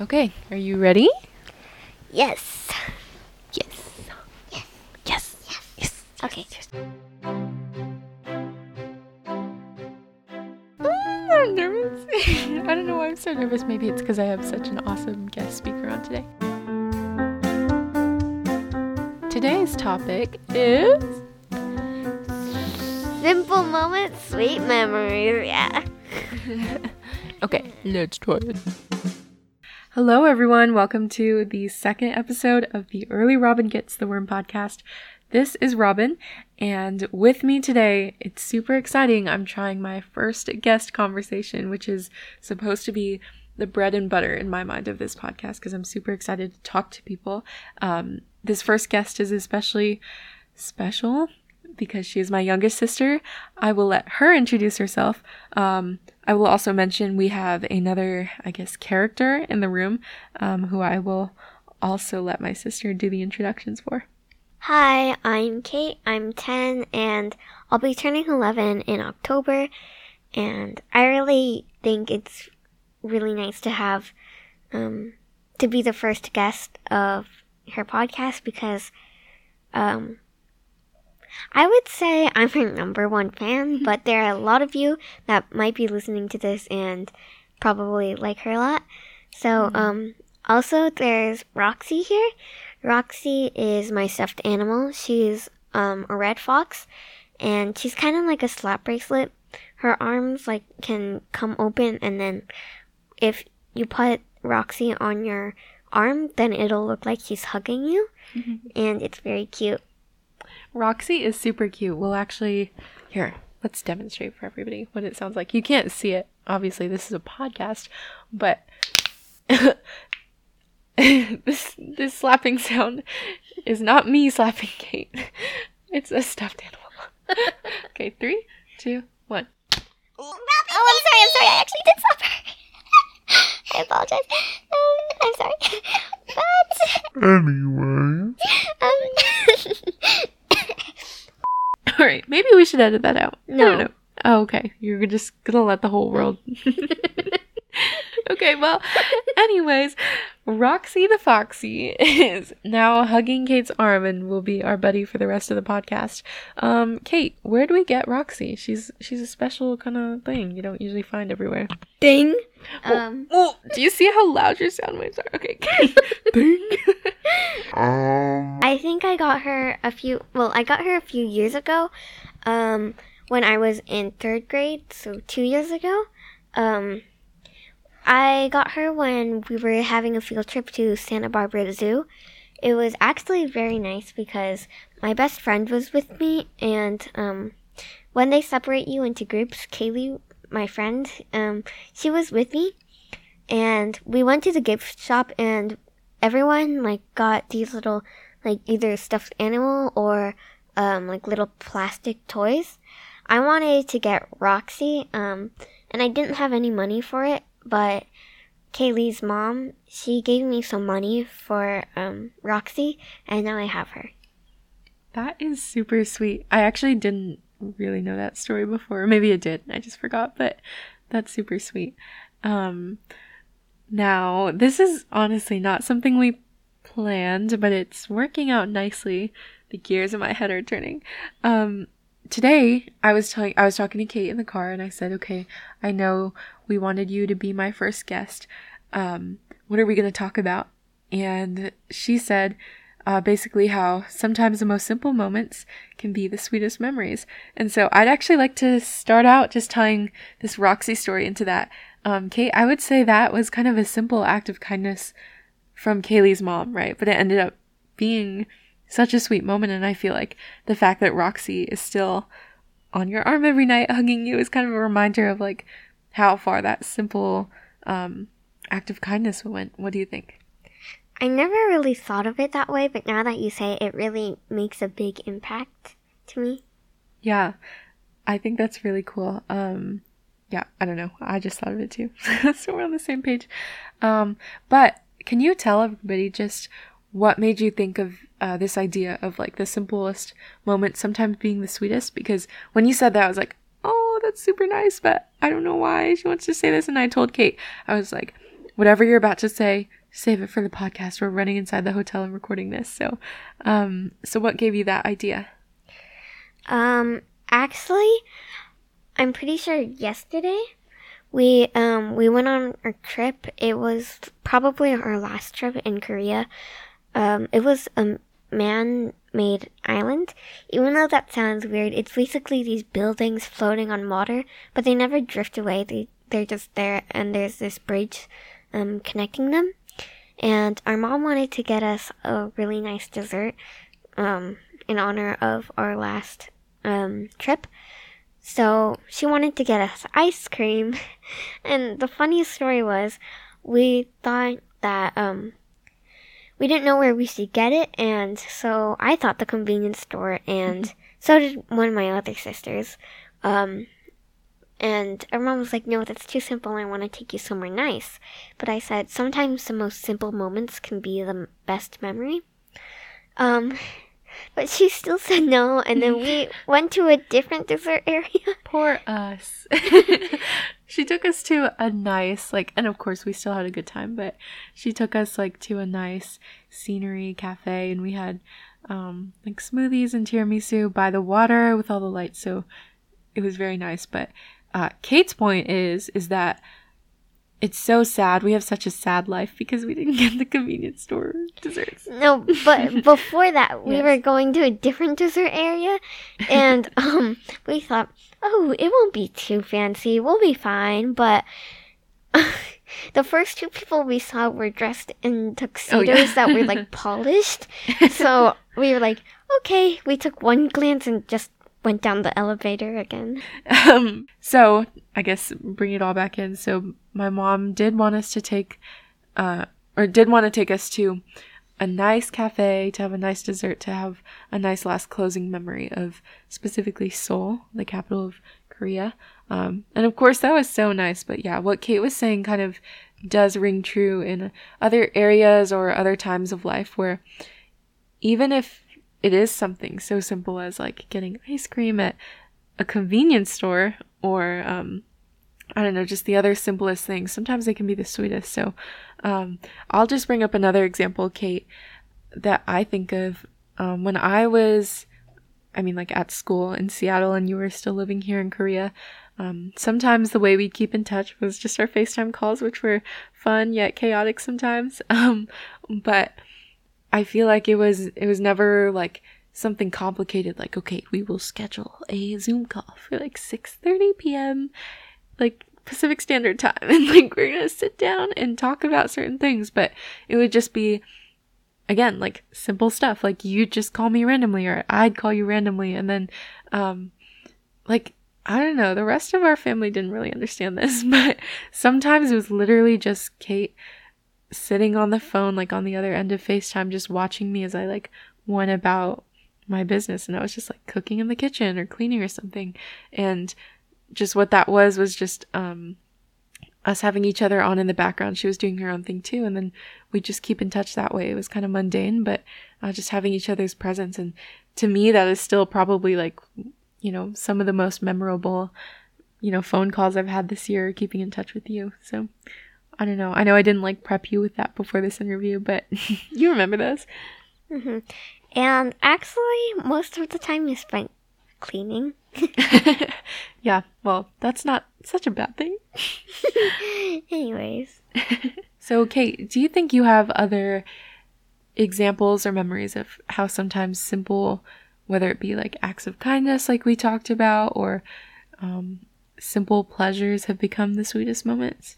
Okay, are you ready? Yes. Yes. Yes. Yes. Yes. yes. Okay. Mm, I'm nervous. I don't know why I'm so nervous. Maybe it's because I have such an awesome guest speaker on today. Today's topic is Simple moments, sweet memories. Yeah. Okay, let's try it. Hello, everyone. Welcome to the second episode of the Early Robin Gets the Worm podcast. This is Robin, and with me today, it's super exciting. I'm trying my first guest conversation, which is supposed to be the bread and butter in my mind of this podcast because I'm super excited to talk to people. Um, this first guest is especially special because she is my youngest sister. I will let her introduce herself. Um, I will also mention we have another, I guess, character in the room um, who I will also let my sister do the introductions for. Hi, I'm Kate. I'm 10 and I'll be turning 11 in October. And I really think it's really nice to have, um, to be the first guest of her podcast because, um, I would say I'm her number one fan, but there are a lot of you that might be listening to this and probably like her a lot. So, um, also there's Roxy here. Roxy is my stuffed animal. She's, um, a red fox and she's kind of like a slap bracelet. Her arms like can come open and then if you put Roxy on your arm, then it'll look like she's hugging you and it's very cute. Roxy is super cute. We'll actually, here, let's demonstrate for everybody what it sounds like. You can't see it. Obviously, this is a podcast, but this this slapping sound is not me slapping Kate. It's a stuffed animal. okay, three, two, one. Oh, I'm sorry, I'm sorry. I actually did slap her. I apologize. Um, I'm sorry. But, Anyway, um, All right, maybe we should edit that out. No. Oh, okay. You're just gonna let the whole world. okay, well, anyways, Roxy the Foxy is now hugging Kate's arm and will be our buddy for the rest of the podcast. Um, Kate, where do we get Roxy? She's she's a special kind of thing you don't usually find everywhere. ding. Um, Oh, do you see how loud your sound waves are? Okay, ding. Um, I think I got her a few, well, I got her a few years ago, um, when I was in third grade, so two years ago. Um, I got her when we were having a field trip to Santa Barbara Zoo. It was actually very nice because my best friend was with me, and um, when they separate you into groups, Kaylee, my friend, um, she was with me, and we went to the gift shop, and everyone like got these little like either stuffed animal or um, like little plastic toys. I wanted to get Roxy, um, and I didn't have any money for it, but Kaylee's mom, she gave me some money for um, Roxy, and now I have her. That is super sweet. I actually didn't really know that story before. Maybe I did. I just forgot, but that's super sweet. Um now, this is honestly not something we planned, but it's working out nicely. The gears in my head are turning. Um today I was telling I was talking to Kate in the car and I said, "Okay, I know we wanted you to be my first guest. Um what are we going to talk about?" And she said, uh, basically how sometimes the most simple moments can be the sweetest memories. And so I'd actually like to start out just telling this Roxy story into that. Um, Kate, I would say that was kind of a simple act of kindness from Kaylee's mom, right? But it ended up being such a sweet moment. And I feel like the fact that Roxy is still on your arm every night hugging you is kind of a reminder of like how far that simple um, act of kindness went. What do you think? I never really thought of it that way, but now that you say it, it really makes a big impact to me. Yeah, I think that's really cool. Um, yeah, I don't know. I just thought of it too. so we're on the same page. Um, but can you tell everybody just what made you think of uh, this idea of like the simplest moment sometimes being the sweetest? Because when you said that, I was like, oh, that's super nice, but I don't know why she wants to say this. And I told Kate, I was like, whatever you're about to say, save it for the podcast. We're running inside the hotel and recording this. So, um, so what gave you that idea? Um, actually, I'm pretty sure yesterday we um we went on a trip. It was probably our last trip in Korea. Um, it was a man-made island. Even though that sounds weird, it's basically these buildings floating on water, but they never drift away. They they're just there, and there's this bridge um connecting them. And our mom wanted to get us a really nice dessert um in honor of our last um trip. So she wanted to get us ice cream. And the funniest story was we thought that um we didn't know where we should get it and so I thought the convenience store and so did one of my other sisters. Um and our mom was like, No, that's too simple. I want to take you somewhere nice. But I said, Sometimes the most simple moments can be the best memory. Um, but she still said no, and then we went to a different dessert area. Poor us. she took us to a nice, like, and of course we still had a good time, but she took us like to a nice scenery cafe, and we had um like smoothies and tiramisu by the water with all the lights. So it was very nice. But uh, Kate's point is is that it's so sad. We have such a sad life because we didn't get the convenience store desserts. No, but before that, we Yes. were going to a different dessert area, and um, we thought, oh, it won't be too fancy. We'll be fine. But the first two people we saw were dressed in tuxedos that were like polished. So we were like, okay. We took one glance and just went down the elevator again. Um, so I guess bring it all back in. So my mom did want us to take, uh, or did want to take us to a nice cafe to have a nice dessert, to have a nice last closing memory of specifically Seoul, the capital of Korea. Um, and of course that was so nice. But yeah, what Kate was saying kind of does ring true in other areas or other times of life where even if it is something so simple as like getting ice cream at a convenience store or um I don't know, just the other simplest things. Sometimes they can be the sweetest. So um I'll just bring up another example, Kate, that I think of um when I was I mean like at school in Seattle and you were still living here in Korea. Um, sometimes the way we'd keep in touch was just our FaceTime calls, which were fun yet chaotic sometimes. Um, but I feel like it was it was never like something complicated like okay we will schedule a zoom call for like 6:30 p.m. like Pacific Standard Time. And like we're to sit down and talk about certain things. But it would just be again like simple stuff. Like you just call me randomly or I'd call you randomly. And then um like I don't know the rest of our family didn't really understand this. But sometimes it was literally just Kate sitting on the phone like on the other end of FaceTime just watching me as I like went about my business and I was just like cooking in the kitchen or cleaning or something. And just what that was was just um us having each other on in the background. She was doing her own thing too and then we just keep in touch that way. It was kind of mundane but uh, just having each other's presence. And to me that is still probably like you know some of the most memorable you know phone calls I've had this year keeping in touch with you. So I don't know. I know I didn't like prep you with that before this interview, but you remember those. Hmm And actually, most of the time you spent cleaning. yeah, well, that's not such a bad thing. Anyways, So, Kate, do you think you have other examples or memories of how sometimes simple, whether it be like acts of kindness, like we talked about, or um, simple pleasures have become the sweetest moments?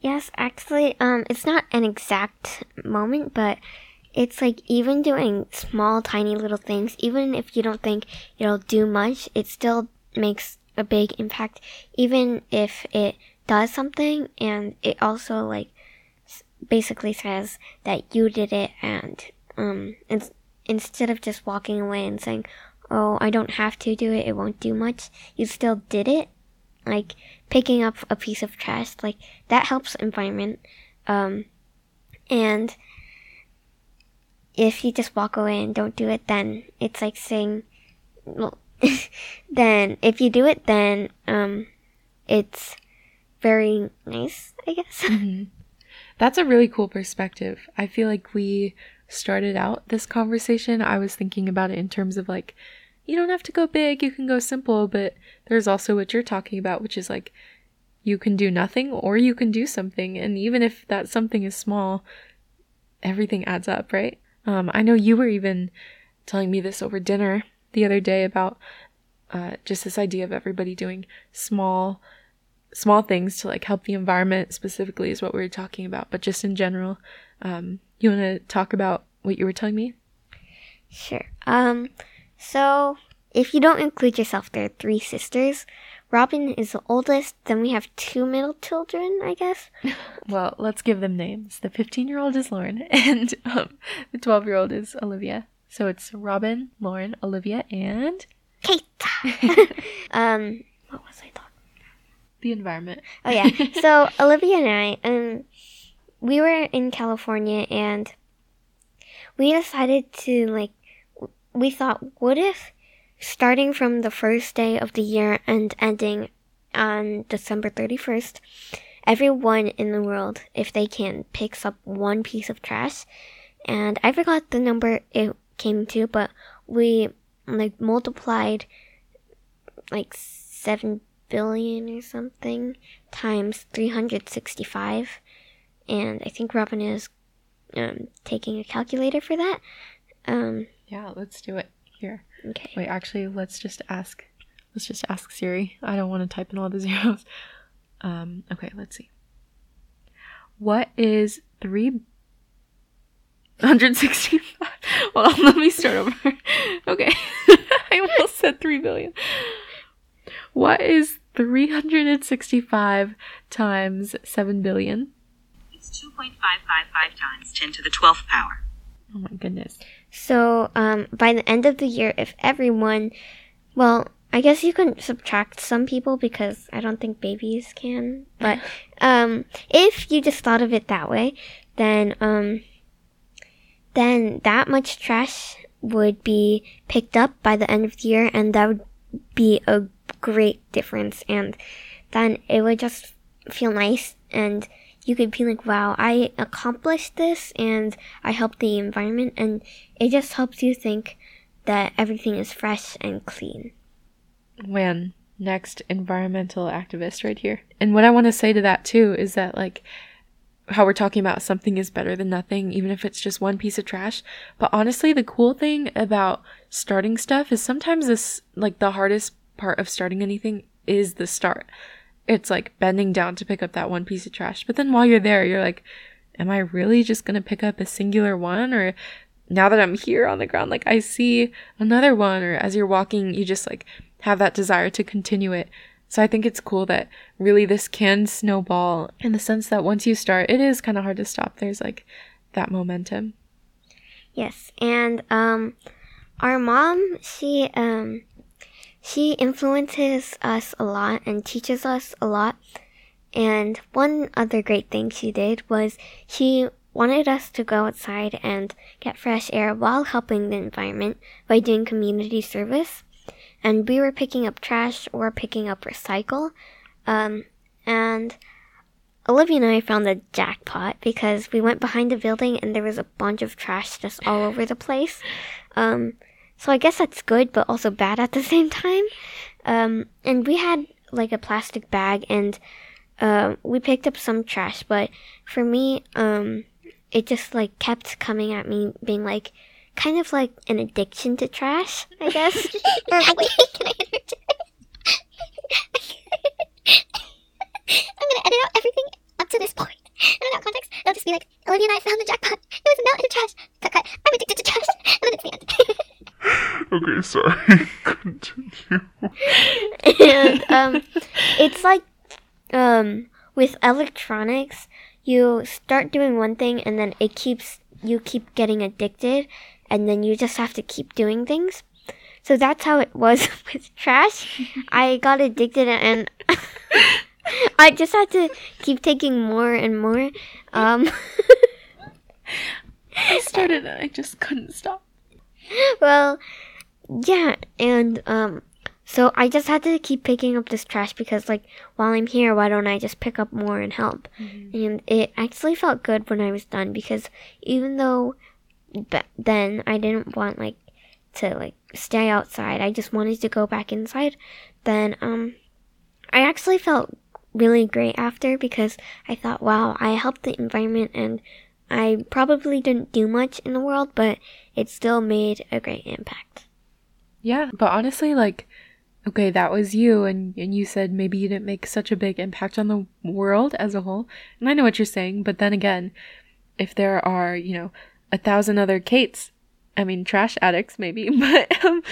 yes, actually, um, it's not an exact moment, but it's like even doing small, tiny little things, even if you don't think it'll do much, it still makes a big impact, even if it does something, and it also like basically says that you did it, and um, it's, instead of just walking away and saying, "Oh, I don't have to do it; it won't do much," you still did it, like picking up a piece of trash like that helps environment um and if you just walk away and don't do it then it's like saying well then if you do it then um it's very nice i guess That's a really cool perspective. I feel like we started out this conversation, I was thinking about it in terms of like, you don't have to go big, you can go simple, but there's also what you're talking about, which is like, you can do nothing or you can do something. And even if that something is small, everything adds up, right? Um, I know you were even telling me this over dinner the other day about uh, just this idea of everybody doing small small things to like help the environment specifically is what we were talking about but just in general um, you want to talk about what you were telling me Sure. Um, so if you don't include yourself, there are three sisters. Robin is the oldest. Then we have two middle children, I guess. well let's give them names the 15 year old is lauren and um, the 12 year old is olivia so it's robin lauren olivia and Kate. um, what was I talking? the environment Oh yeah. So Olivia and I, um, we were in California and we decided to like, we thought, what if starting from the first day of the year and ending on December 31st, everyone in the world, if they can, picks up one piece of trash. And I forgot the number it came to, but we like multiplied like 7 billion or something times 365 and i think robin is um, taking a calculator for that. Um, yeah let's do it here okay Wait, actually, let's just ask. Let's just ask Siri. I don't want to type in all the zeros. Um, okay, let's see. What is three hundred sixty-five? Well, let me start over. Okay, I almost said three billion. What is three hundred and sixty-five times seven billion? It's 2.555 times 10 to the 12th power. Oh my goodness. so um, by the end of the year if everyone well i guess you can subtract some people because i don't think babies can but um, if you just thought of it that way then um, then that much trash would be picked up by the end of the year and that would be a great difference and then it would just feel nice and you could be like wow i accomplished this and i helped the environment and it just helps you think that everything is fresh and clean Man, next environmental activist right here. And what I want to say to that too is that like how we're talking about something is better than nothing, even if it's just one piece of trash. But honestly, the cool thing about starting stuff is sometimes this like the hardest part of starting anything is the start. It's like bending down to pick up that one piece of trash. But then while you're there, you're like, am I really just gonna pick up a singular one? Or now that I'm here on the ground, like I see another one, or as you're walking, you just like have that desire to continue it. So I think it's cool that really this can snowball in the sense that once you start, it is kind of hard to stop. There's like that momentum. Yes, and um, our mom, she um, she influences us a lot and teaches us a lot. And one other great thing she did was she wanted us to go outside and get fresh air while helping the environment by doing community service. And we were picking up trash or picking up recycle. Um, and Olivia and I found the jackpot because we went behind a building and there was a bunch of trash just all over the place. Um, so I guess that's good, but also bad at the same time. Um, and we had like a plastic bag and uh, we picked up some trash, but for me, um, it just like kept coming at me, being like kind of like an addiction to trash, I guess. Or wait, can I interject? I'm gonna edit out everything up to this point. And without context, it'll just be like, Olivia and I found the jackpot. It was a melt in the trash. Cut, cut. I'm addicted to trash. And then it's the end. Okay, sorry. Continue. and um, it's like um, with electronics, you start doing one thing and then it keeps you keep getting addicted, and then you just have to keep doing things. So that's how it was with trash. I got addicted and I just had to keep taking more and more. Um, I started and I just couldn't stop. well, yeah, and um, So I just had to keep picking up this trash because, like, while I'm here, why don't I just pick up more and help? And it actually felt good when I was done because even though but then I didn't want like to like stay outside, I just wanted to go back inside. Then um, I actually felt really great after because I thought, wow, I helped the environment and I probably didn't do much in the world, but it still made a great impact. Yeah, but honestly, like, okay, that was you, and, and you said maybe you didn't make such a big impact on the world as a whole. And I know what you're saying, but then again, if there are, you know, a thousand other Kates, I mean, trash addicts maybe, but um,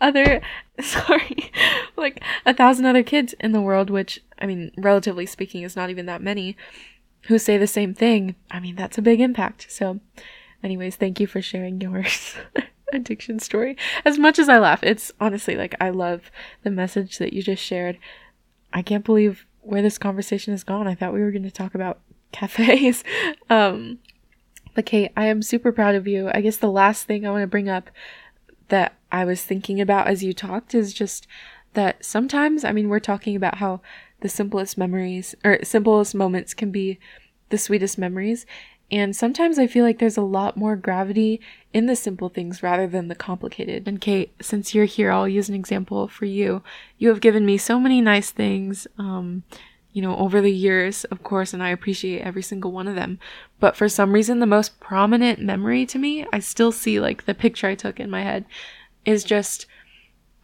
other, sorry, like a thousand other kids in the world, which, I mean, relatively speaking, is not even that many, who say the same thing, I mean, that's a big impact. So, anyways, thank you for sharing yours. addiction story. As much as I laugh, it's honestly like I love the message that you just shared. I can't believe where this conversation has gone. I thought we were going to talk about cafes. um but Kate, I am super proud of you. I guess the last thing I want to bring up that I was thinking about as you talked is just that sometimes, I mean, we're talking about how the simplest memories or simplest moments can be the sweetest memories. And sometimes I feel like there's a lot more gravity in the simple things rather than the complicated. And Kate, since you're here, I'll use an example for you. You have given me so many nice things, um, you know, over the years, of course, and I appreciate every single one of them. But for some reason, the most prominent memory to me, I still see like the picture I took in my head, is just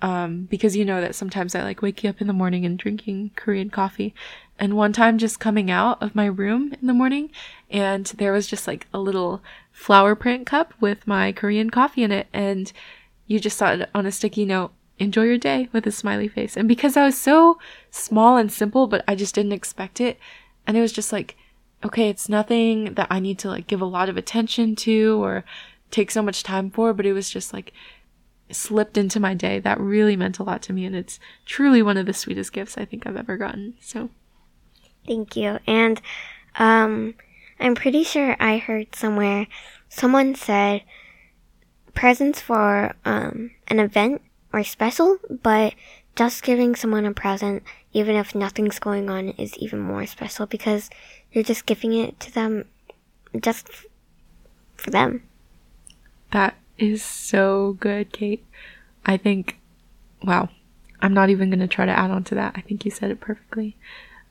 um, because you know that sometimes I like waking up in the morning and drinking Korean coffee. And one time just coming out of my room in the morning and there was just like a little flower print cup with my Korean coffee in it. And you just saw it on a sticky note, enjoy your day with a smiley face. And because I was so small and simple, but I just didn't expect it. And it was just like, okay, it's nothing that I need to like give a lot of attention to or take so much time for, but it was just like slipped into my day. That really meant a lot to me. And it's truly one of the sweetest gifts I think I've ever gotten. So Thank you. And um, I'm pretty sure I heard somewhere someone said presents for um, an event or special, but just giving someone a present, even if nothing's going on, is even more special because you're just giving it to them just f- for them. That is so good, Kate. I think, wow, I'm not even going to try to add on to that. I think you said it perfectly.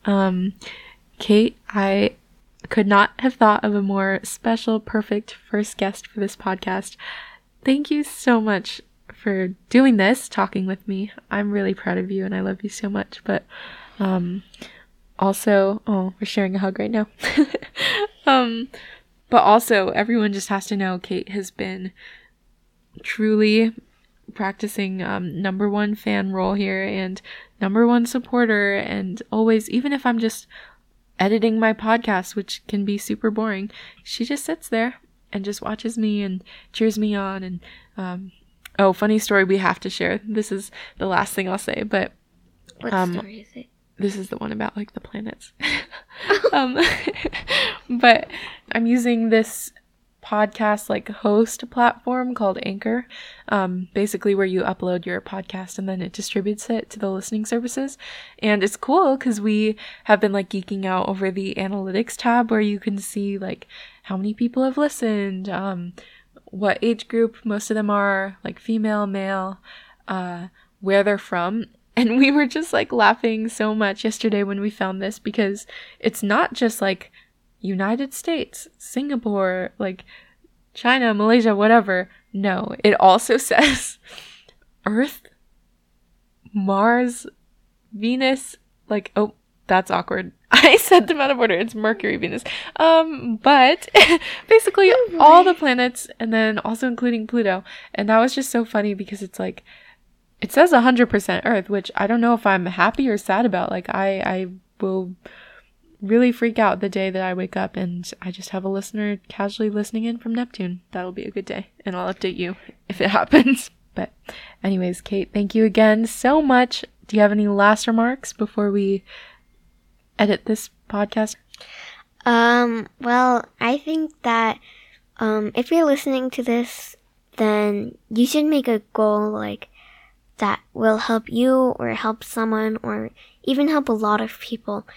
Um, Kate, I could not have thought of a more special, perfect first guest for this podcast. Thank you so much for doing this, talking with me. I'm really proud of you and I love you so much. But um, also, oh, we're sharing a hug right now. um, but also, everyone just has to know Kate has been truly practicing um, number one fan role here and number one supporter and always even if i'm just editing my podcast which can be super boring she just sits there and just watches me and cheers me on and um, oh funny story we have to share this is the last thing i'll say but What Um, story is it? this is the one about like the planets. um, but I'm using this podcast like host platform called Anchor, um, basically where you upload your podcast and then it distributes it to the listening services. And it's cool because we have been like geeking out over the analytics tab where you can see like how many people have listened, um, what age group most of them are, like female, male, uh, where they're from. And we were just like laughing so much yesterday when we found this because it's not just like United States, Singapore, like China, Malaysia, whatever. No, it also says Earth, Mars, Venus, like, oh, that's awkward. I said them out of order. It's Mercury, Venus. Um, but basically all the planets and then also including Pluto. And that was just so funny because it's like, it says 100% Earth, which I don't know if I'm happy or sad about. Like, I, I will really freak out the day that I wake up and I just have a listener casually listening in from Neptune. That'll be a good day. And I'll update you if it happens. But, anyways, Kate, thank you again so much. Do you have any last remarks before we edit this podcast? Um, well, I think that um, if you're listening to this, then you should make a goal like that will help you or help someone or even help a lot of people.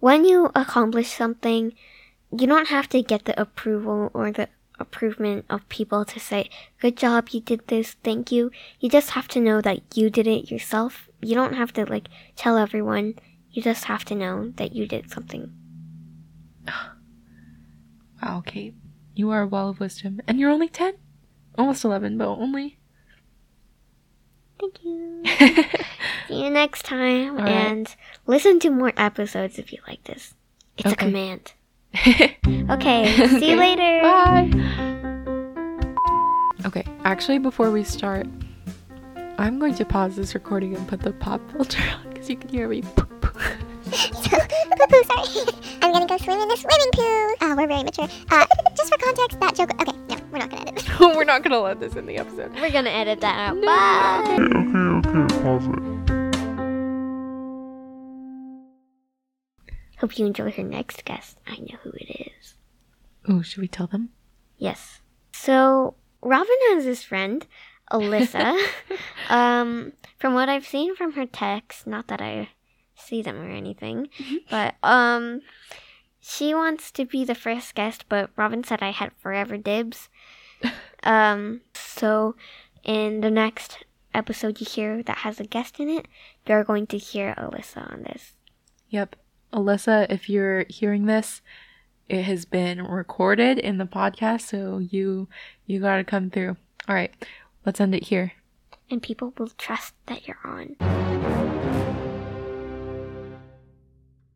When you accomplish something, you don't have to get the approval or the approvement of people to say, good job, you did this, thank you. You just have to know that you did it yourself. You don't have to like tell everyone. You just have to know that you did something. Wow, Kate. You are a well of wisdom. And you're only 10? Almost 11, but only. Thank you. See you next time All right. and listen to more episodes if you like this. It's a command. Okay, see you later. Bye. Okay, actually, before we start, I'm going to pause this recording and put the pop filter on because you can hear me. poop. So, poo poo, sorry. I'm gonna go swim in the swimming pool. Oh, we're very mature. Uh, just for context, that joke. Okay, no, we're not gonna edit this. We're not gonna let this in the episode. We're gonna edit that out. Bye. Okay, okay, pause it. Hope you enjoy her next guest. I know who it is. Oh, should we tell them? Yes. So Robin has this friend, Alyssa. um, from what I've seen from her texts, not that I see them or anything, but um, she wants to be the first guest, but Robin said I had forever dibs. um, so in the next episode you hear that has a guest in it, you're going to hear Alyssa on this. Yep. Alyssa, if you're hearing this, it has been recorded in the podcast, so you you gotta come through. All right, let's end it here. And people will trust that you're on.